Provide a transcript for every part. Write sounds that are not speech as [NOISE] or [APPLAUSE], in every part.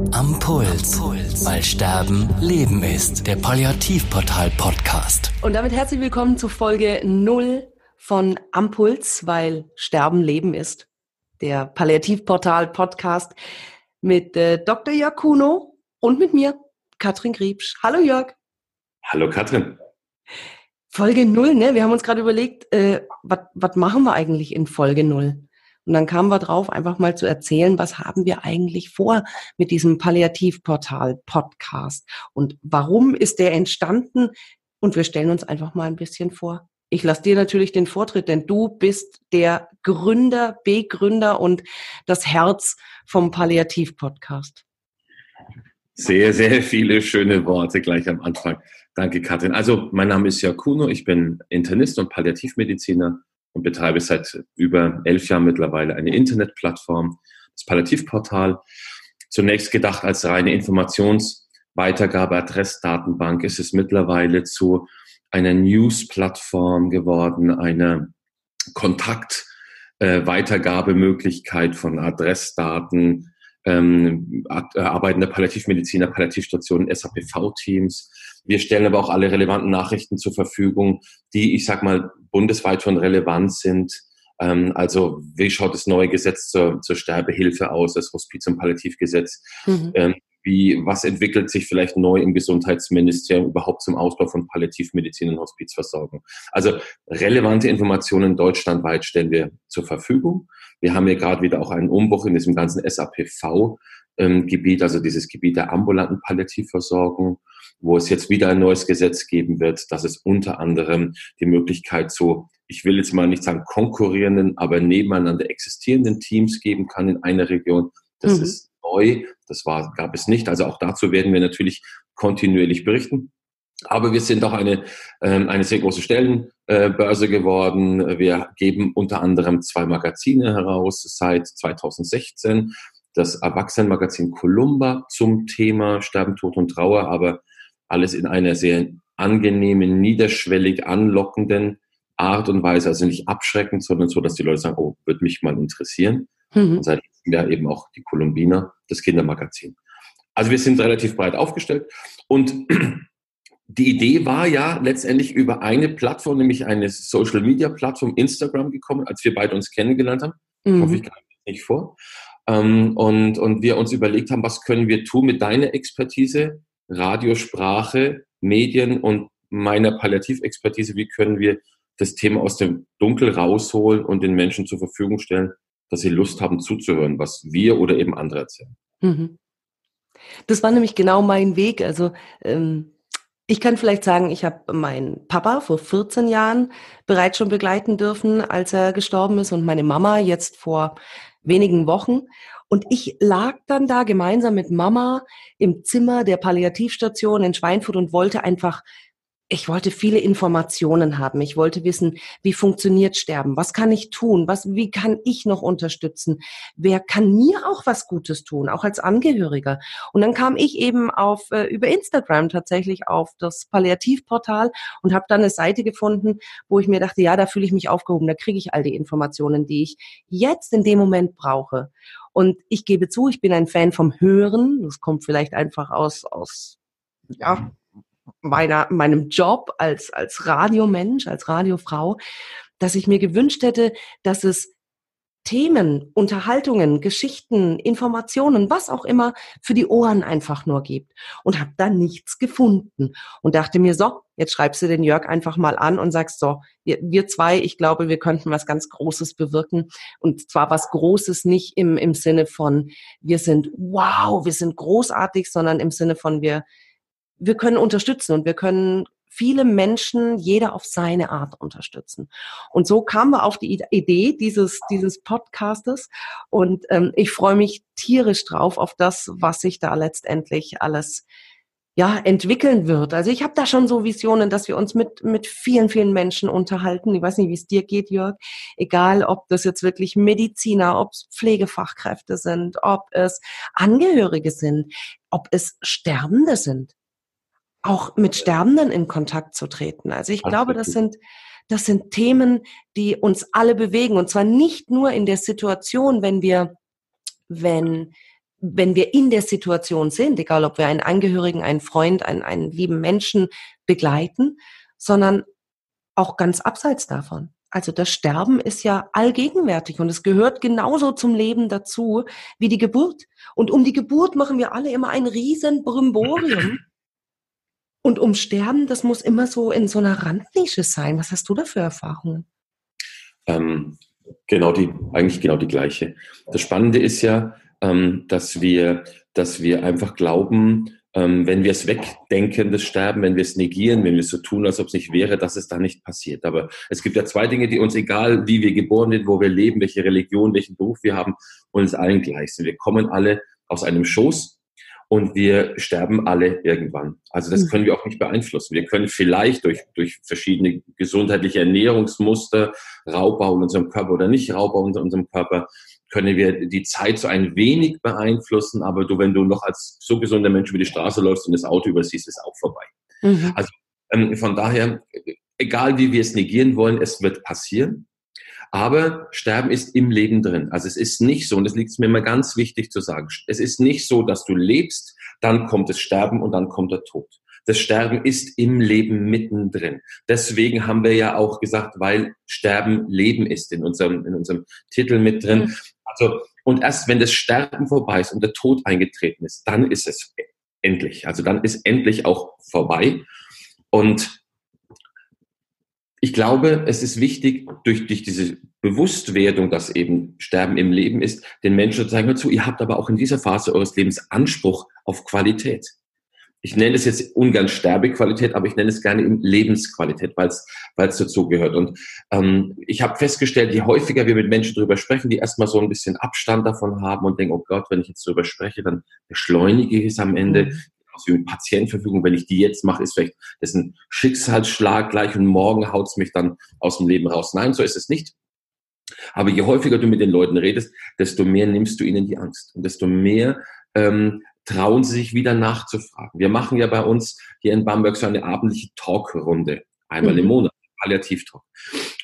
Am Puls. Weil Sterben Leben ist. Der Palliativportal-Podcast. Und damit herzlich willkommen zu Folge 0 von Am Puls, weil Sterben Leben ist. Der Palliativportal-Podcast mit äh, Dr. Jörg Kuno und mit mir, Katrin Griebsch. Hallo Jörg. Hallo Katrin. Folge 0, ne? Wir haben uns gerade überlegt, äh, was machen wir eigentlich in Folge 0? Und dann kamen wir drauf, einfach mal zu erzählen, was haben wir eigentlich vor mit diesem Palliativportal-Podcast und warum ist der entstanden? Und wir stellen uns einfach mal ein bisschen vor. Ich lasse dir natürlich den Vortritt, denn du bist der Gründer, Begründer und das Herz vom Palliativ-Podcast. Sehr, sehr viele schöne Worte gleich am Anfang. Danke, Katrin. Also, mein Name ist Jakuno, ich bin Internist und Palliativmediziner und betreibe seit über elf Jahren mittlerweile eine Internetplattform, das Palliativportal. Zunächst gedacht als reine Informationsweitergabe, Adressdatenbank, ist es mittlerweile zu einer News-Plattform geworden, einer Kontaktweitergabemöglichkeit äh, von Adressdaten, ähm, äh, arbeitende Palliativmediziner, Palliativstationen, SAPV-Teams. Wir stellen aber auch alle relevanten Nachrichten zur Verfügung, die, ich sag mal, bundesweit schon relevant sind. Ähm, also, wie schaut das neue Gesetz zur, zur Sterbehilfe aus, das Hospiz- und Palliativgesetz? Mhm. Ähm, wie, was entwickelt sich vielleicht neu im Gesundheitsministerium überhaupt zum Ausbau von Palliativmedizin und Hospizversorgung? Also relevante Informationen deutschlandweit stellen wir zur Verfügung. Wir haben ja gerade wieder auch einen Umbruch in diesem ganzen SAPV-Gebiet, ähm, also dieses Gebiet der ambulanten Palliativversorgung, wo es jetzt wieder ein neues Gesetz geben wird, dass es unter anderem die Möglichkeit zu, ich will jetzt mal nicht sagen konkurrierenden, aber nebeneinander existierenden Teams geben kann in einer Region. Das mhm. ist neu. Das war, gab es nicht. Also auch dazu werden wir natürlich kontinuierlich berichten. Aber wir sind auch eine, ähm, eine sehr große Stellenbörse geworden. Wir geben unter anderem zwei Magazine heraus seit 2016. Das Erwachsenenmagazin Columba zum Thema Sterben, Tod und Trauer, aber alles in einer sehr angenehmen, niederschwellig anlockenden Art und Weise, also nicht abschreckend, sondern so, dass die Leute sagen, oh, würde mich mal interessieren. Mhm. Und seit ja eben auch die Columbina, das Kindermagazin. Also wir sind relativ breit aufgestellt und [CLEARS THROAT] die Idee war ja letztendlich über eine Plattform, nämlich eine Social Media Plattform, Instagram gekommen, als wir beide uns kennengelernt haben. Mhm. Hoffe ich gar nicht vor. Ähm, und, und wir uns überlegt haben, was können wir tun mit deiner Expertise, Radiosprache, Medien und meiner Palliativexpertise, wie können wir das Thema aus dem Dunkel rausholen und den Menschen zur Verfügung stellen, dass sie Lust haben zuzuhören, was wir oder eben andere erzählen. Mhm. Das war nämlich genau mein Weg. Also ähm, ich kann vielleicht sagen, ich habe meinen Papa vor 14 Jahren bereits schon begleiten dürfen, als er gestorben ist, und meine Mama jetzt vor wenigen Wochen. Und ich lag dann da gemeinsam mit Mama im Zimmer der Palliativstation in Schweinfurt und wollte einfach ich wollte viele Informationen haben. Ich wollte wissen, wie funktioniert Sterben? Was kann ich tun? Was, wie kann ich noch unterstützen? Wer kann mir auch was Gutes tun, auch als Angehöriger? Und dann kam ich eben auf, äh, über Instagram tatsächlich auf das Palliativportal und habe dann eine Seite gefunden, wo ich mir dachte, ja, da fühle ich mich aufgehoben, da kriege ich all die Informationen, die ich jetzt in dem Moment brauche. Und ich gebe zu, ich bin ein Fan vom Hören. Das kommt vielleicht einfach aus, aus, ja, meiner, meinem Job als, als Radiomensch, als Radiofrau, dass ich mir gewünscht hätte, dass es Themen, Unterhaltungen, Geschichten, Informationen, was auch immer für die Ohren einfach nur gibt. Und habe da nichts gefunden und dachte mir, so, jetzt schreibst du den Jörg einfach mal an und sagst so, wir, wir zwei, ich glaube, wir könnten was ganz Großes bewirken. Und zwar was Großes nicht im, im Sinne von, wir sind wow, wir sind großartig, sondern im Sinne von, wir, wir können unterstützen und wir können viele Menschen, jeder auf seine Art unterstützen. Und so kamen wir auf die Idee dieses, dieses Podcastes. Und ähm, ich freue mich tierisch drauf auf das, was sich da letztendlich alles ja, entwickeln wird. Also ich habe da schon so Visionen, dass wir uns mit, mit vielen, vielen Menschen unterhalten. Ich weiß nicht, wie es dir geht, Jörg. Egal, ob das jetzt wirklich Mediziner, ob es Pflegefachkräfte sind, ob es Angehörige sind, ob es Sterbende sind auch mit Sterbenden in Kontakt zu treten. Also ich glaube, das sind, das sind Themen, die uns alle bewegen. Und zwar nicht nur in der Situation, wenn wir, wenn wenn wir in der Situation sind, egal ob wir einen Angehörigen, einen Freund, einen, einen lieben Menschen begleiten, sondern auch ganz abseits davon. Also das Sterben ist ja allgegenwärtig und es gehört genauso zum Leben dazu wie die Geburt. Und um die Geburt machen wir alle immer ein riesen Brimborium. [LAUGHS] Und um Sterben, das muss immer so in so einer Randnische sein. Was hast du da für Erfahrungen? Ähm, genau die, eigentlich genau die gleiche. Das Spannende ist ja, ähm, dass wir, dass wir einfach glauben, ähm, wenn wir es wegdenken, das Sterben, wenn wir es negieren, wenn wir es so tun, als ob es nicht wäre, dass es da nicht passiert. Aber es gibt ja zwei Dinge, die uns, egal wie wir geboren sind, wo wir leben, welche Religion, welchen Beruf wir haben, uns allen gleich sind. Wir kommen alle aus einem Schoß und wir sterben alle irgendwann. Also das mhm. können wir auch nicht beeinflussen. Wir können vielleicht durch, durch verschiedene gesundheitliche Ernährungsmuster, Raubbau in unserem Körper oder nicht Raubbau in unserem Körper, können wir die Zeit so ein wenig beeinflussen, aber du, wenn du noch als so gesunder Mensch über die Straße läufst und das Auto übersiehst, ist auch vorbei. Mhm. Also ähm, von daher, egal wie wir es negieren wollen, es wird passieren. Aber Sterben ist im Leben drin. Also es ist nicht so, und das liegt mir immer ganz wichtig zu sagen, es ist nicht so, dass du lebst, dann kommt das Sterben und dann kommt der Tod. Das Sterben ist im Leben mittendrin. Deswegen haben wir ja auch gesagt, weil Sterben Leben ist in unserem, in unserem Titel mit drin. Mhm. Also, und erst wenn das Sterben vorbei ist und der Tod eingetreten ist, dann ist es endlich. Also dann ist endlich auch vorbei. Und ich glaube, es ist wichtig, durch, durch diese Bewusstwerdung, dass eben Sterben im Leben ist, den Menschen zu sagen, hör zu, ihr habt aber auch in dieser Phase eures Lebens Anspruch auf Qualität ich nenne es jetzt ungern Sterbequalität, aber ich nenne es gerne Lebensqualität, weil es weil es dazu gehört. Und ähm, ich habe festgestellt, je häufiger wir mit Menschen darüber sprechen, die erstmal so ein bisschen Abstand davon haben und denken, oh Gott, wenn ich jetzt darüber spreche, dann beschleunige ich es am Ende. Patientenverfügung, wenn ich die jetzt mache, ist vielleicht das ein Schicksalsschlag gleich und morgen haut es mich dann aus dem Leben raus. Nein, so ist es nicht. Aber je häufiger du mit den Leuten redest, desto mehr nimmst du ihnen die Angst und desto mehr ähm, trauen sie sich wieder nachzufragen. Wir machen ja bei uns hier in Bamberg so eine abendliche Talkrunde, einmal mhm. im Monat, Palliativtalk.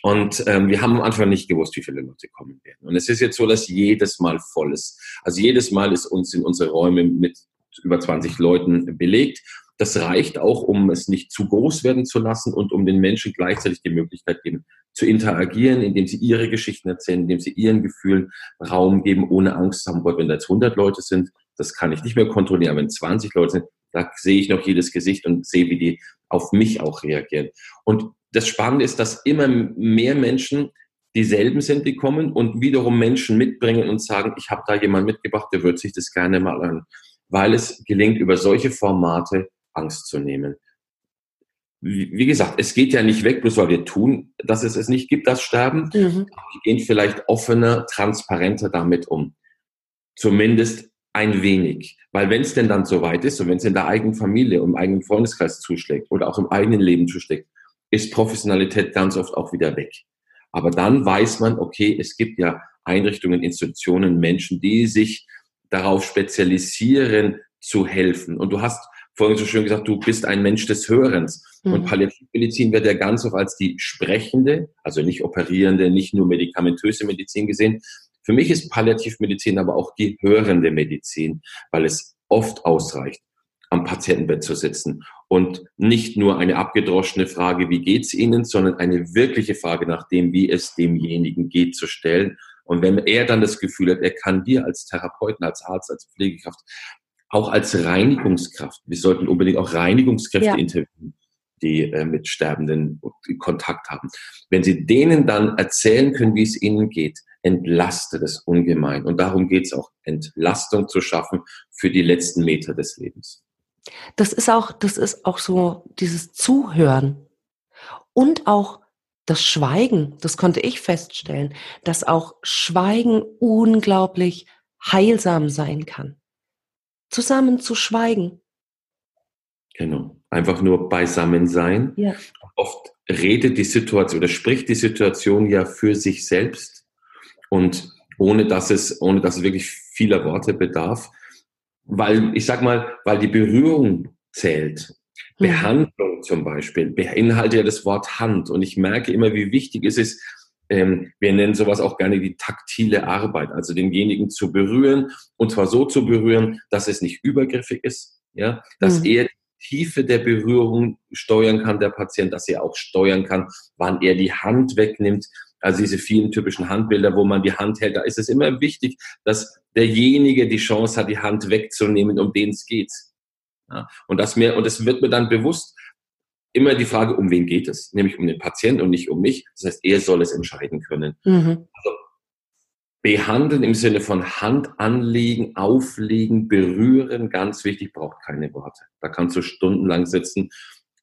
Und ähm, wir haben am Anfang nicht gewusst, wie viele Leute kommen werden. Und es ist jetzt so, dass jedes Mal voll ist. Also jedes Mal ist uns in unsere Räume mit über 20 Leuten belegt. Das reicht auch, um es nicht zu groß werden zu lassen und um den Menschen gleichzeitig die Möglichkeit geben, zu interagieren, indem sie ihre Geschichten erzählen, indem sie ihren Gefühlen Raum geben, ohne Angst zu haben, Gott, wenn da jetzt 100 Leute sind, das kann ich nicht mehr kontrollieren. wenn 20 Leute sind, da sehe ich noch jedes Gesicht und sehe, wie die auf mich auch reagieren. Und das Spannende ist, dass immer mehr Menschen dieselben sind, die kommen und wiederum Menschen mitbringen und sagen, ich habe da jemanden mitgebracht, der wird sich das gerne mal an, weil es gelingt, über solche Formate Angst zu nehmen. Wie gesagt, es geht ja nicht weg, bloß weil wir tun, dass es es nicht gibt, das Sterben. Mhm. Wir gehen vielleicht offener, transparenter damit um. Zumindest ein wenig. Weil wenn es denn dann soweit ist und wenn es in der eigenen Familie, im eigenen Freundeskreis zuschlägt oder auch im eigenen Leben zuschlägt, ist Professionalität ganz oft auch wieder weg. Aber dann weiß man, okay, es gibt ja Einrichtungen, Institutionen, Menschen, die sich darauf spezialisieren, zu helfen. Und du hast vorhin so schön gesagt, du bist ein Mensch des Hörens. Mhm. Und Palliativmedizin wird ja ganz oft als die sprechende, also nicht operierende, nicht nur medikamentöse Medizin gesehen, für mich ist Palliativmedizin aber auch die hörende Medizin, weil es oft ausreicht, am Patientenbett zu sitzen und nicht nur eine abgedroschene Frage, wie geht's Ihnen, sondern eine wirkliche Frage nach dem, wie es demjenigen geht, zu stellen. Und wenn er dann das Gefühl hat, er kann dir als Therapeuten, als Arzt, als Pflegekraft, auch als Reinigungskraft, wir sollten unbedingt auch Reinigungskräfte ja. interviewen, die äh, mit Sterbenden Kontakt haben. Wenn Sie denen dann erzählen können, wie es ihnen geht, entlastet es ungemein. Und darum geht es auch, Entlastung zu schaffen für die letzten Meter des Lebens. Das ist auch, das ist auch so dieses Zuhören und auch das Schweigen. Das konnte ich feststellen, dass auch Schweigen unglaublich heilsam sein kann. Zusammen zu schweigen. Genau. Einfach nur beisammen sein. Ja. Oft redet die Situation oder spricht die Situation ja für sich selbst und ohne dass es, ohne dass es wirklich vieler Worte bedarf, weil ich sag mal, weil die Berührung zählt. Mhm. Behandlung zum Beispiel beinhaltet ja das Wort Hand und ich merke immer, wie wichtig es ist, ähm, wir nennen sowas auch gerne die taktile Arbeit, also denjenigen zu berühren und zwar so zu berühren, dass es nicht übergriffig ist, ja, dass mhm. er die Tiefe der Berührung steuern kann, der Patient, dass er auch steuern kann, wann er die Hand wegnimmt. Also diese vielen typischen Handbilder, wo man die Hand hält, da ist es immer wichtig, dass derjenige die Chance hat, die Hand wegzunehmen, um den es geht. Ja, und das mir, und es wird mir dann bewusst, immer die Frage, um wen geht es? Nämlich um den Patienten und nicht um mich. Das heißt, er soll es entscheiden können. Mhm. Also, behandeln im Sinne von Hand anlegen, auflegen, berühren, ganz wichtig, braucht keine Worte. Da kannst du stundenlang sitzen,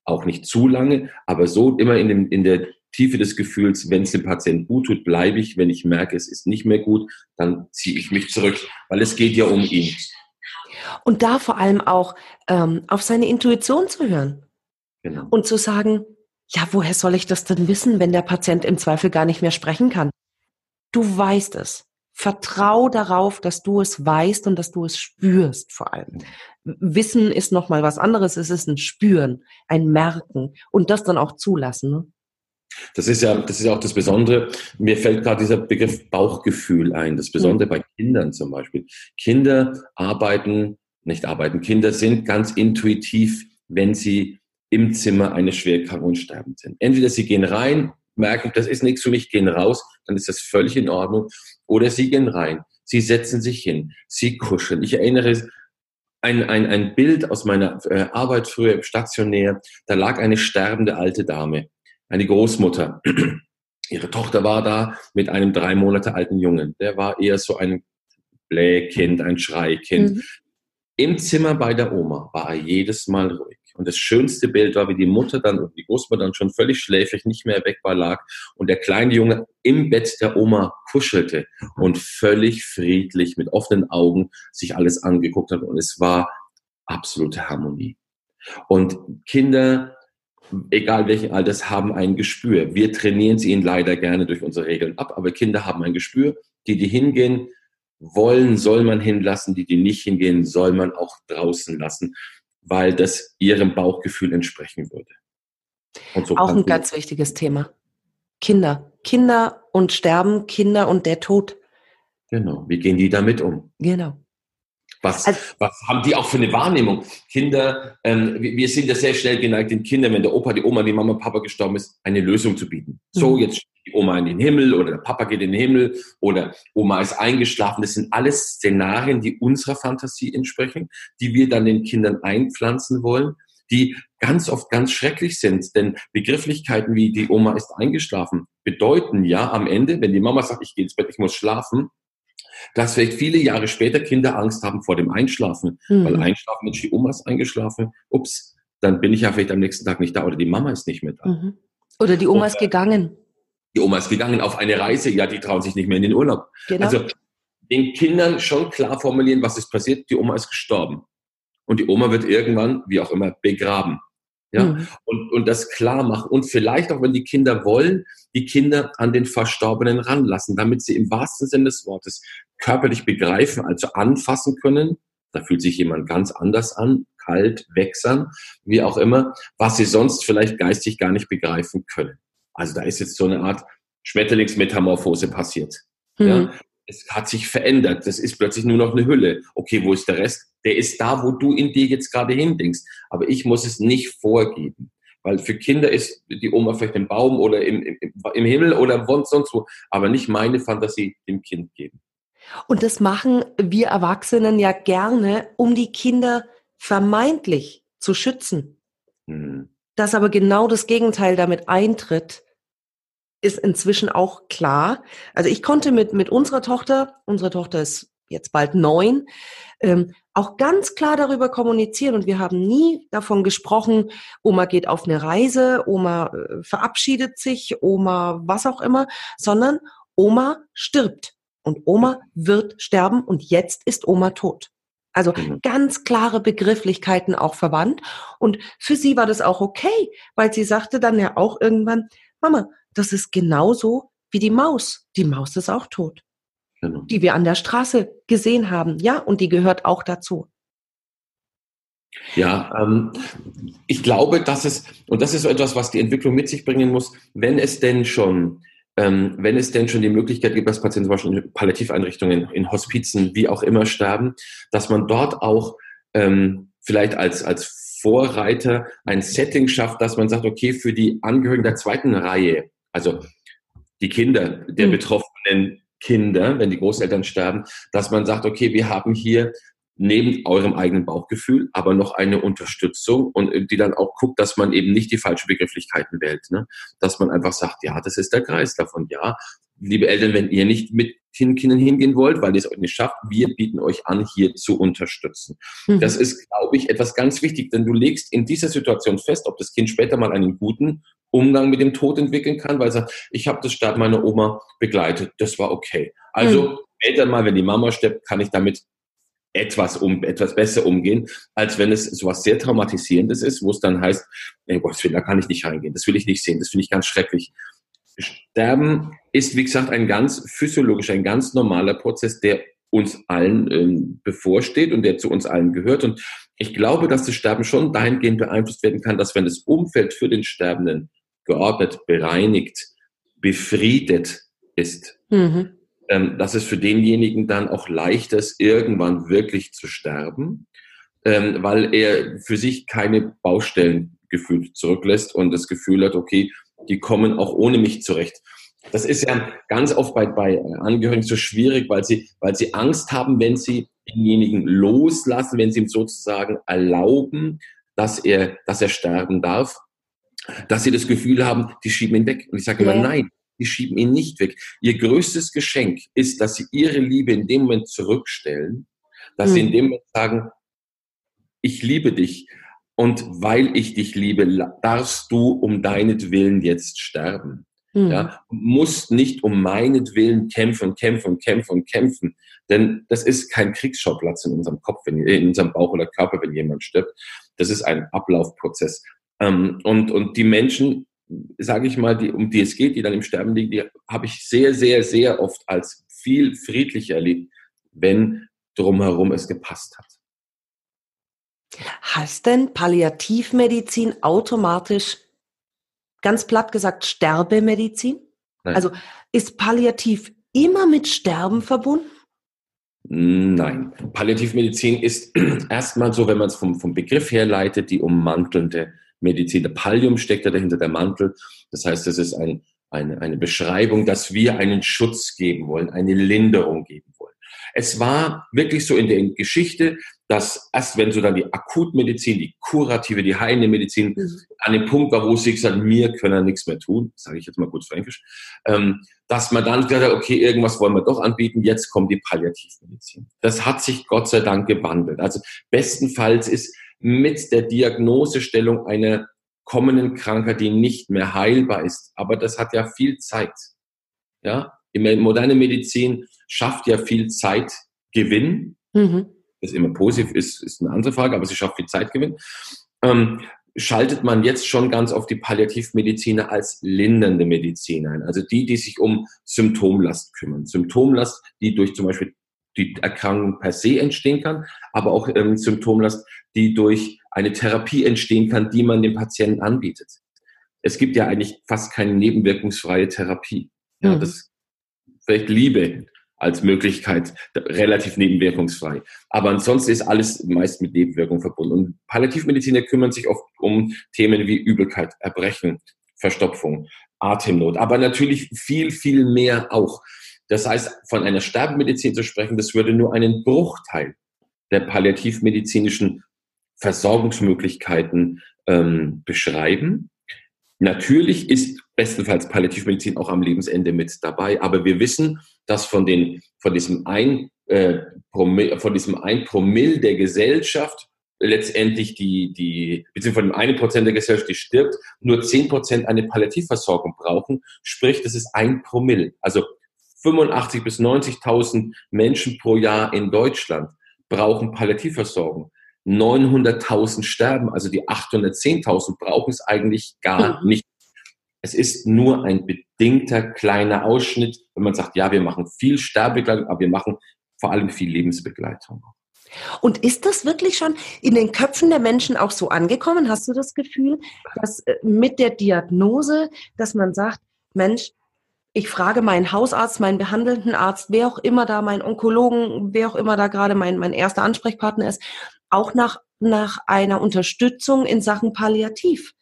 auch nicht zu lange, aber so immer in, dem, in der Tiefe des Gefühls, wenn es dem Patienten gut tut, bleibe ich. Wenn ich merke, es ist nicht mehr gut, dann ziehe ich mich zurück, weil es geht ja um ihn. Und da vor allem auch ähm, auf seine Intuition zu hören. Genau. Und zu sagen, ja, woher soll ich das denn wissen, wenn der Patient im Zweifel gar nicht mehr sprechen kann? Du weißt es. Vertrau darauf, dass du es weißt und dass du es spürst vor allem. Wissen ist nochmal was anderes. Es ist ein Spüren, ein Merken und das dann auch zulassen. Ne? Das ist ja, das ist ja auch das Besondere. Mir fällt gerade dieser Begriff Bauchgefühl ein. Das Besondere mhm. bei Kindern zum Beispiel. Kinder arbeiten, nicht arbeiten, Kinder sind ganz intuitiv, wenn sie im Zimmer eines schwerkranken und sterbend sind. Entweder sie gehen rein, merken, das ist nichts für mich, gehen raus, dann ist das völlig in Ordnung. Oder sie gehen rein, sie setzen sich hin, sie kuscheln. Ich erinnere ein, ein, ein Bild aus meiner äh, Arbeit früher im Stationär, da lag eine sterbende alte Dame, eine Großmutter. [CLEARS THROAT] Ihre Tochter war da mit einem drei Monate alten Jungen. Der war eher so ein Blähkind, ein Schreikind. Mhm. Im Zimmer bei der Oma war er jedes Mal ruhig. Und das schönste Bild war, wie die Mutter dann und die Großmutter dann schon völlig schläfrig, nicht mehr war, lag und der kleine Junge im Bett der Oma kuschelte und völlig friedlich mit offenen Augen sich alles angeguckt hat. Und es war absolute Harmonie. Und Kinder, egal welchen Alters, haben ein Gespür. Wir trainieren sie ihnen leider gerne durch unsere Regeln ab, aber Kinder haben ein Gespür. Die, die hingehen, wollen, soll man hinlassen. Die, die nicht hingehen, soll man auch draußen lassen weil das ihrem Bauchgefühl entsprechen würde. So Auch ein ganz wichtiges Thema. Kinder. Kinder und Sterben, Kinder und der Tod. Genau. Wie gehen die damit um? Genau. Was, also, was haben die auch für eine Wahrnehmung? Kinder, ähm, wir sind ja sehr schnell geneigt, den Kindern, wenn der Opa, die Oma, die Mama, Papa gestorben ist, eine Lösung zu bieten. So, mhm. jetzt die Oma in den Himmel oder der Papa geht in den Himmel oder Oma ist eingeschlafen. Das sind alles Szenarien, die unserer Fantasie entsprechen, die wir dann den Kindern einpflanzen wollen, die ganz oft ganz schrecklich sind. Denn Begrifflichkeiten wie die Oma ist eingeschlafen bedeuten ja am Ende, wenn die Mama sagt, ich gehe ins Bett, ich muss schlafen, dass vielleicht viele Jahre später Kinder Angst haben vor dem Einschlafen, mhm. weil Einschlafen, Mensch, die Oma ist eingeschlafen, ups, dann bin ich ja vielleicht am nächsten Tag nicht da oder die Mama ist nicht mehr da. Mhm. Oder die Oma ist gegangen. Die Oma ist gegangen auf eine Reise, ja, die trauen sich nicht mehr in den Urlaub. Genau. Also den Kindern schon klar formulieren, was ist passiert. Die Oma ist gestorben. Und die Oma wird irgendwann, wie auch immer, begraben. Ja, mhm. und, und das klar machen. Und vielleicht auch, wenn die Kinder wollen, die Kinder an den Verstorbenen ranlassen, damit sie im wahrsten Sinne des Wortes körperlich begreifen, also anfassen können. Da fühlt sich jemand ganz anders an, kalt, wächsern, wie auch immer, was sie sonst vielleicht geistig gar nicht begreifen können. Also da ist jetzt so eine Art Schmetterlingsmetamorphose passiert. Mhm. Ja? Es hat sich verändert. Das ist plötzlich nur noch eine Hülle. Okay, wo ist der Rest? Der ist da, wo du in dir jetzt gerade hindenkst. Aber ich muss es nicht vorgeben. Weil für Kinder ist die Oma vielleicht im Baum oder im, im, im Himmel oder sonst wo, aber nicht meine Fantasie dem Kind geben. Und das machen wir Erwachsenen ja gerne, um die Kinder vermeintlich zu schützen. Mhm. Dass aber genau das Gegenteil damit eintritt, ist inzwischen auch klar. Also ich konnte mit, mit unserer Tochter, unsere Tochter ist jetzt bald neun, ähm, auch ganz klar darüber kommunizieren. Und wir haben nie davon gesprochen, Oma geht auf eine Reise, Oma äh, verabschiedet sich, Oma was auch immer, sondern Oma stirbt. Und Oma wird sterben und jetzt ist Oma tot. Also mhm. ganz klare Begrifflichkeiten auch verwandt. Und für sie war das auch okay, weil sie sagte dann ja auch irgendwann, Mama, das ist genauso wie die Maus. Die Maus ist auch tot. Genau. Die wir an der Straße gesehen haben. Ja, und die gehört auch dazu. Ja, ähm, ich glaube, dass es, und das ist so etwas, was die Entwicklung mit sich bringen muss, wenn es denn schon ähm, wenn es denn schon die Möglichkeit gibt, dass Patienten zum Beispiel in Palliativeinrichtungen, in Hospizen, wie auch immer sterben, dass man dort auch ähm, vielleicht als, als Vorreiter ein Setting schafft, dass man sagt, okay, für die Angehörigen der zweiten Reihe, also die Kinder der mhm. betroffenen Kinder, wenn die Großeltern sterben, dass man sagt, okay, wir haben hier neben eurem eigenen Bauchgefühl, aber noch eine Unterstützung und die dann auch guckt, dass man eben nicht die falschen Begrifflichkeiten wählt, ne? dass man einfach sagt, ja, das ist der Kreis davon, ja, liebe Eltern, wenn ihr nicht mit den Kindern hingehen wollt, weil ihr es euch nicht schafft, wir bieten euch an, hier zu unterstützen. Mhm. Das ist, glaube ich, etwas ganz wichtig, denn du legst in dieser Situation fest, ob das Kind später mal einen guten Umgang mit dem Tod entwickeln kann, weil es sagt, ich habe das Sterben meiner Oma begleitet, das war okay. Also mhm. später mal, wenn die Mama stirbt, kann ich damit etwas um etwas besser umgehen, als wenn es sowas sehr traumatisierendes ist, wo es dann heißt, ey, Gott, da kann ich nicht reingehen, das will ich nicht sehen, das finde ich ganz schrecklich. Sterben ist, wie gesagt, ein ganz physiologischer, ein ganz normaler Prozess, der uns allen ähm, bevorsteht und der zu uns allen gehört. Und ich glaube, dass das Sterben schon dahingehend beeinflusst werden kann, dass wenn das Umfeld für den Sterbenden geordnet, bereinigt, befriedet ist, mhm. ähm, dass es für denjenigen dann auch leichter ist, irgendwann wirklich zu sterben, ähm, weil er für sich keine Baustellen gefühlt zurücklässt und das Gefühl hat, okay, die kommen auch ohne mich zurecht. Das ist ja ganz oft bei, bei Angehörigen so schwierig, weil sie, weil sie Angst haben, wenn sie denjenigen loslassen, wenn sie ihm sozusagen erlauben, dass er, dass er sterben darf, dass sie das Gefühl haben, die schieben ihn weg. Und ich sage immer, nein, die schieben ihn nicht weg. Ihr größtes Geschenk ist, dass sie ihre Liebe in dem Moment zurückstellen, dass hm. sie in dem Moment sagen, ich liebe dich. Und weil ich dich liebe, darfst du um deinetwillen jetzt sterben. Mhm. Ja, musst nicht um meinetwillen kämpfen und kämpfen und kämpfen und kämpfen. Denn das ist kein Kriegsschauplatz in unserem Kopf, wenn, in unserem Bauch oder Körper, wenn jemand stirbt. Das ist ein Ablaufprozess. Ähm, und, und die Menschen, sage ich mal, die, um die es geht, die dann im Sterben liegen, die habe ich sehr, sehr, sehr oft als viel friedlicher erlebt, wenn drumherum es gepasst hat. Heißt denn Palliativmedizin automatisch, ganz platt gesagt, Sterbemedizin? Nein. Also ist Palliativ immer mit Sterben verbunden? Nein. Palliativmedizin ist [CLEARS THROAT] erstmal so, wenn man es vom, vom Begriff her leitet, die ummantelnde Medizin. Der Pallium steckt ja dahinter, der Mantel. Das heißt, es ist ein, eine, eine Beschreibung, dass wir einen Schutz geben wollen, eine Linderung geben. Es war wirklich so in der Geschichte, dass erst wenn so dann die Akutmedizin, die kurative, die heilende Medizin mhm. an dem Punkt war, wo sie gesagt hat, mir können wir nichts mehr tun, sage ich jetzt mal kurz fränkisch, ähm, dass man dann gesagt hat, okay, irgendwas wollen wir doch anbieten, jetzt kommt die Palliativmedizin. Das hat sich Gott sei Dank gewandelt. Also bestenfalls ist mit der Diagnosestellung einer kommenden Krankheit, die nicht mehr heilbar ist, aber das hat ja viel Zeit. Ja, die moderne Medizin schafft ja viel Zeitgewinn. Mhm. Das immer positiv ist, ist eine andere Frage, aber sie schafft viel Zeitgewinn. Ähm, schaltet man jetzt schon ganz auf die Palliativmediziner als lindernde Medizin ein. Also die, die sich um Symptomlast kümmern. Symptomlast, die durch zum Beispiel die Erkrankung per se entstehen kann, aber auch ähm, Symptomlast, die durch eine Therapie entstehen kann, die man dem Patienten anbietet. Es gibt ja eigentlich fast keine nebenwirkungsfreie Therapie. Ja, mhm. das vielleicht Liebe als Möglichkeit relativ nebenwirkungsfrei. Aber ansonsten ist alles meist mit Nebenwirkung verbunden. Und Palliativmediziner kümmern sich oft um Themen wie Übelkeit, Erbrechen, Verstopfung, Atemnot, aber natürlich viel, viel mehr auch. Das heißt, von einer Sterbemedizin zu sprechen, das würde nur einen Bruchteil der palliativmedizinischen Versorgungsmöglichkeiten ähm, beschreiben. Natürlich ist bestenfalls Palliativmedizin auch am Lebensende mit dabei, aber wir wissen, dass von, den, von, diesem ein, äh, Promille, von diesem ein Promille der Gesellschaft letztendlich die, die, beziehungsweise von dem einen Prozent der Gesellschaft, die stirbt, nur zehn Prozent eine Palliativversorgung brauchen. Sprich, das ist ein Promille. Also 85 bis 90.000 Menschen pro Jahr in Deutschland brauchen Palliativversorgung. 900.000 sterben, also die 810.000 brauchen es eigentlich gar mhm. nicht. Es ist nur ein bedingter kleiner Ausschnitt, wenn man sagt, ja, wir machen viel Sterbebegleitung, aber wir machen vor allem viel Lebensbegleitung. Und ist das wirklich schon in den Köpfen der Menschen auch so angekommen? Hast du das Gefühl, dass äh, mit der Diagnose, dass man sagt, Mensch, ich frage meinen Hausarzt, meinen behandelnden Arzt, wer auch immer da, mein Onkologen, wer auch immer da gerade mein, mein erster Ansprechpartner ist, auch nach, nach einer Unterstützung in Sachen Palliativ.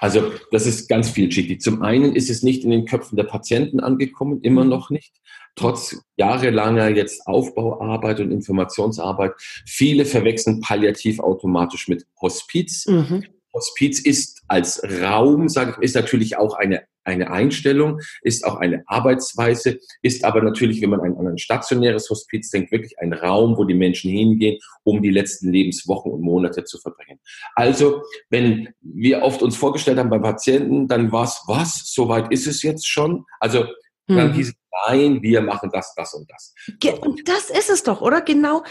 Also das ist ganz vielschichtig. Zum einen ist es nicht in den Köpfen der Patienten angekommen, immer mhm. noch nicht. Trotz jahrelanger jetzt Aufbauarbeit und Informationsarbeit. Viele verwechseln Palliativ automatisch mit Hospiz. Mhm. Hospiz ist als Raum, sage ich, ist natürlich auch eine eine Einstellung, ist auch eine Arbeitsweise, ist aber natürlich, wenn man an ein stationäres Hospiz denkt, wirklich ein Raum, wo die Menschen hingehen, um die letzten Lebenswochen und Monate zu verbringen. Also, wenn wir oft uns vorgestellt haben bei Patienten, dann war es, was, soweit ist es jetzt schon? Also, dann hm. hieß es, nein, wir machen das, das und das. Und das ist es doch, oder? Genau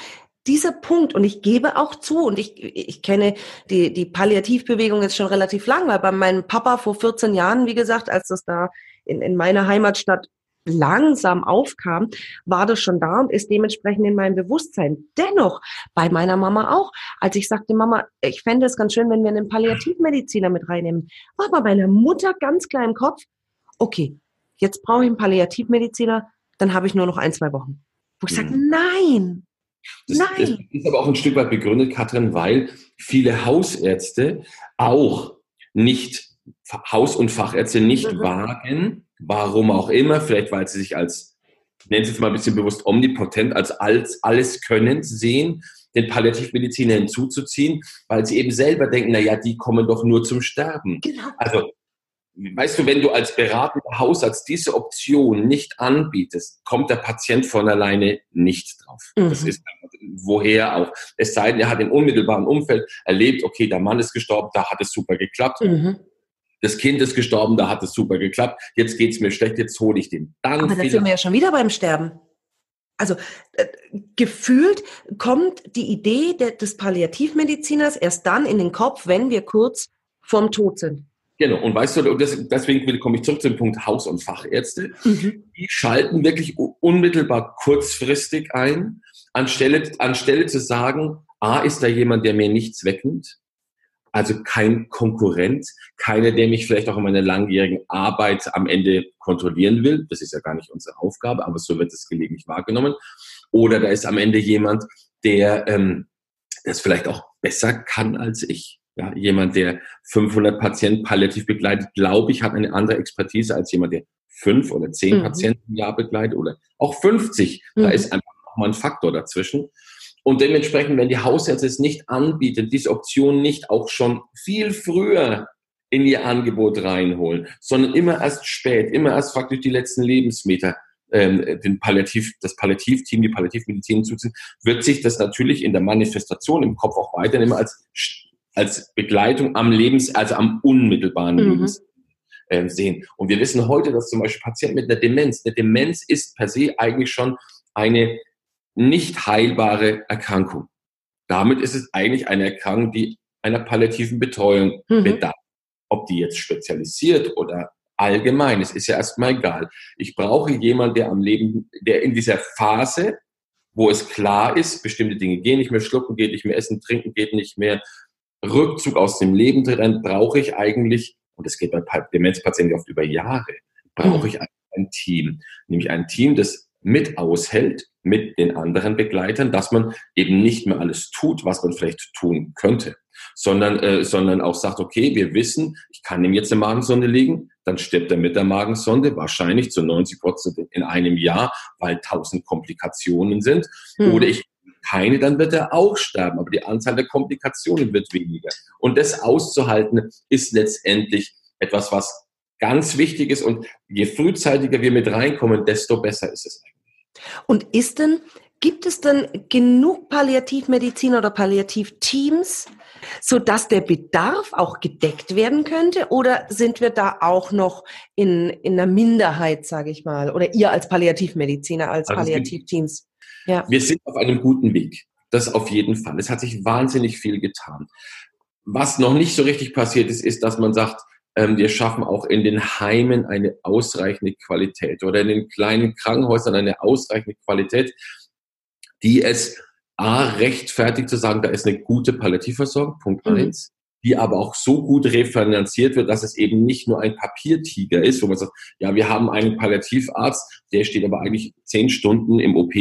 dieser Punkt, und ich gebe auch zu, und ich, ich kenne die, die Palliativbewegung jetzt schon relativ lang, weil bei meinem Papa vor 14 Jahren, wie gesagt, als das da in, in meiner Heimatstadt langsam aufkam, war das schon da und ist dementsprechend in meinem Bewusstsein. Dennoch, bei meiner Mama auch, als ich sagte, Mama, ich fände es ganz schön, wenn wir einen Palliativmediziner mit reinnehmen, war bei meiner Mutter ganz klar im Kopf, okay, jetzt brauche ich einen Palliativmediziner, dann habe ich nur noch ein, zwei Wochen. Wo ich sage, mhm. nein, das, Nein. das ist aber auch ein Stück weit begründet, Katrin, weil viele Hausärzte auch nicht, Haus- und Fachärzte nicht mhm. wagen, warum auch immer, vielleicht weil sie sich als, nennen Sie es mal ein bisschen bewusst, omnipotent, als alles, alles können sehen, den Palliativmediziner hinzuzuziehen, weil sie eben selber denken, na ja, die kommen doch nur zum Sterben. Genau. Also weißt du, wenn du als beratender Hausarzt diese Option nicht anbietest, kommt der Patient von alleine nicht drauf. Mhm. Das ist woher auch. Es sei denn, er hat im unmittelbaren Umfeld erlebt, okay, der Mann ist gestorben, da hat es super geklappt. Mhm. Das Kind ist gestorben, da hat es super geklappt. Jetzt geht es mir schlecht, jetzt hole ich den. Dann Aber da sind wir ja schon wieder beim Sterben. Also äh, gefühlt kommt die Idee de, des Palliativmediziners erst dann in den Kopf, wenn wir kurz vorm Tod sind. Genau, und weißt du, deswegen komme ich zurück zum Punkt Haus- und Fachärzte. Mhm. Die schalten wirklich unmittelbar kurzfristig ein, anstelle, anstelle zu sagen, A, ist da jemand, der mir nichts wegnimmt, also kein Konkurrent, keiner, der mich vielleicht auch in meiner langjährigen Arbeit am Ende kontrollieren will. Das ist ja gar nicht unsere Aufgabe, aber so wird es gelegentlich wahrgenommen. Oder da ist am Ende jemand, der ähm, das vielleicht auch besser kann als ich. Ja, jemand, der 500 Patienten palliativ begleitet, glaube ich, hat eine andere Expertise als jemand, der fünf oder zehn mhm. Patienten im Jahr begleitet oder auch 50. Mhm. Da ist einfach nochmal ein Faktor dazwischen. Und dementsprechend, wenn die Hausärzte es nicht anbieten, diese Option nicht auch schon viel früher in ihr Angebot reinholen, sondern immer erst spät, immer erst faktisch die letzten Lebensmeter ähm, den Palliativ, das Palliativteam, die Palliativmedizin zuziehen, wird sich das natürlich in der Manifestation im Kopf auch weiterhin immer als als Begleitung am Lebens, also am unmittelbaren mhm. Lebens äh, sehen. Und wir wissen heute, dass zum Beispiel Patienten mit einer Demenz, eine Demenz ist per se eigentlich schon eine nicht heilbare Erkrankung. Damit ist es eigentlich eine Erkrankung, die einer palliativen Betreuung mhm. bedarf. Ob die jetzt spezialisiert oder allgemein, es ist ja erstmal egal. Ich brauche jemanden, der am Leben, der in dieser Phase, wo es klar ist, bestimmte Dinge gehen nicht mehr, schlucken geht nicht mehr, essen, trinken geht nicht mehr, Rückzug aus dem Leben drin, brauche ich eigentlich, und das geht bei Demenzpatienten oft über Jahre, brauche ich ein Team. Nämlich ein Team, das mit aushält, mit den anderen Begleitern, dass man eben nicht mehr alles tut, was man vielleicht tun könnte, sondern, äh, sondern auch sagt, okay, wir wissen, ich kann ihm jetzt eine Magensonde legen, dann stirbt er mit der Magensonde, wahrscheinlich zu 90 Prozent in einem Jahr, weil tausend Komplikationen sind. Mhm. Oder ich keine, dann wird er auch sterben. Aber die Anzahl der Komplikationen wird weniger. Und das auszuhalten ist letztendlich etwas, was ganz wichtig ist. Und je frühzeitiger wir mit reinkommen, desto besser ist es eigentlich. Und ist denn, gibt es denn genug Palliativmedizin oder Palliativteams, sodass der Bedarf auch gedeckt werden könnte? Oder sind wir da auch noch in, in einer Minderheit, sage ich mal? Oder ihr als Palliativmediziner, als also Palliativteams? Ja. Wir sind auf einem guten Weg. Das auf jeden Fall. Es hat sich wahnsinnig viel getan. Was noch nicht so richtig passiert ist, ist, dass man sagt, ähm, wir schaffen auch in den Heimen eine ausreichende Qualität oder in den kleinen Krankenhäusern eine ausreichende Qualität, die es A, rechtfertigt zu sagen, da ist eine gute Palliativversorgung, Punkt mhm. eins. Die aber auch so gut refinanziert wird, dass es eben nicht nur ein Papiertiger ist, wo man sagt, ja, wir haben einen Palliativarzt, der steht aber eigentlich zehn Stunden im OP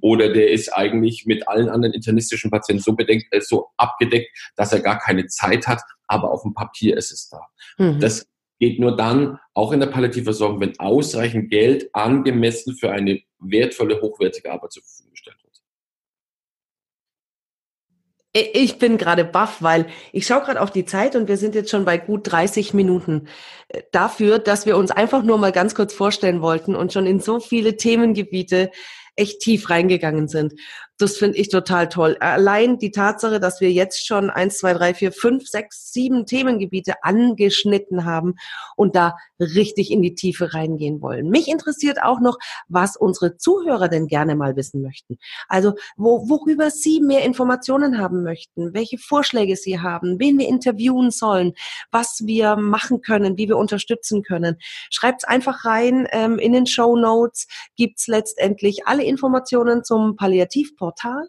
oder der ist eigentlich mit allen anderen internistischen Patienten so bedenkt, äh, so abgedeckt, dass er gar keine Zeit hat, aber auf dem Papier ist es da. Mhm. Das geht nur dann, auch in der Palliativversorgung, wenn ausreichend Geld angemessen für eine wertvolle, hochwertige Arbeit zur Verfügung gestellt wird. Ich bin gerade baff, weil ich schaue gerade auf die Zeit und wir sind jetzt schon bei gut 30 Minuten äh, dafür, dass wir uns einfach nur mal ganz kurz vorstellen wollten und schon in so viele Themengebiete echt tief reingegangen sind. Das finde ich total toll. Allein die Tatsache, dass wir jetzt schon eins, zwei, drei, vier, fünf, sechs, sieben Themengebiete angeschnitten haben und da richtig in die Tiefe reingehen wollen. Mich interessiert auch noch, was unsere Zuhörer denn gerne mal wissen möchten. Also wo, worüber sie mehr Informationen haben möchten, welche Vorschläge sie haben, wen wir interviewen sollen, was wir machen können, wie wir unterstützen können. Schreibt's einfach rein. Ähm, in den Show Notes gibt's letztendlich alle Informationen zum Palliativportal Portal.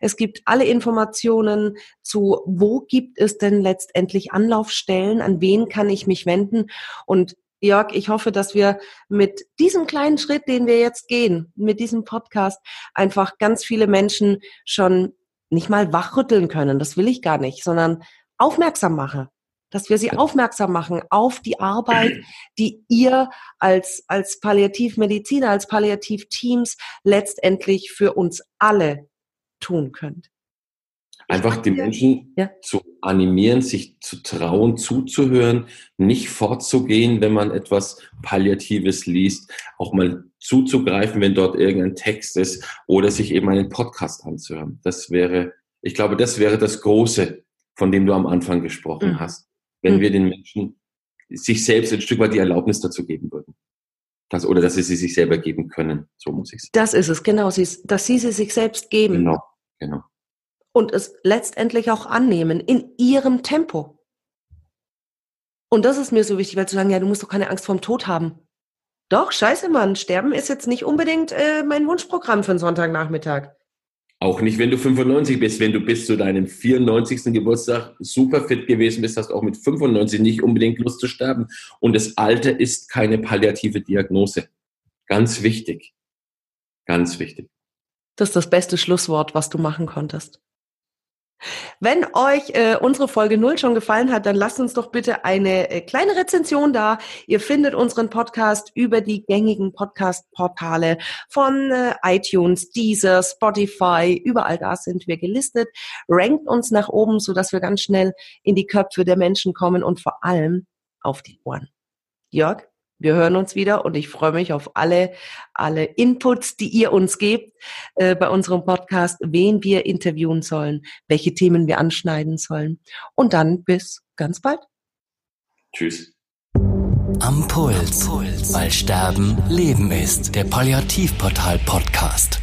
Es gibt alle Informationen zu, wo gibt es denn letztendlich Anlaufstellen, an wen kann ich mich wenden. Und Jörg, ich hoffe, dass wir mit diesem kleinen Schritt, den wir jetzt gehen, mit diesem Podcast, einfach ganz viele Menschen schon nicht mal wachrütteln können. Das will ich gar nicht, sondern aufmerksam mache. Dass wir sie aufmerksam machen auf die Arbeit, [CLEARS THROAT] die ihr als, als Palliativmediziner, als Palliativteams letztendlich für uns alle tun könnt. Einfach die Menschen ja. zu animieren, sich zu trauen, zuzuhören, nicht fortzugehen, wenn man etwas Palliatives liest, auch mal zuzugreifen, wenn dort irgendein Text ist oder sich eben einen Podcast anzuhören. Das wäre, ich glaube, das wäre das Große, von dem du am Anfang gesprochen mhm. hast. Wenn mhm. wir den Menschen sich selbst ein Stück weit die Erlaubnis dazu geben würden. Das, oder dass sie sie sich selber geben können. So muss ich sagen. Das ist es, genau. Dass sie sie sich selbst geben. Genau, genau. Und es letztendlich auch annehmen in ihrem Tempo. Und das ist mir so wichtig, weil zu sagen, ja, du musst doch keine Angst vorm Tod haben. Doch, scheiße, Mann. Sterben ist jetzt nicht unbedingt äh, mein Wunschprogramm für einen Sonntagnachmittag. Auch nicht, wenn du 95 bist. Wenn du bis zu deinem 94. Geburtstag super fit gewesen bist, hast auch mit 95 nicht unbedingt Lust zu sterben. Und das Alter ist keine palliative Diagnose. Ganz wichtig. Ganz wichtig. Das ist das beste Schlusswort, was du machen konntest. Wenn euch äh, unsere Folge 0 schon gefallen hat, dann lasst uns doch bitte eine äh, kleine Rezension da. Ihr findet unseren Podcast über die gängigen Podcast-Portale von äh, iTunes, Deezer, Spotify, überall da sind wir gelistet. Rankt uns nach oben, sodass wir ganz schnell in die Köpfe der Menschen kommen und vor allem auf die Ohren. Jörg? Wir hören uns wieder und ich freue mich auf alle, alle Inputs, die ihr uns gebt äh, bei unserem Podcast, wen wir interviewen sollen, welche Themen wir anschneiden sollen. Und dann bis ganz bald. Tschüss. Am Puls, Am Puls. weil Sterben Leben ist. Der Palliativportal Podcast.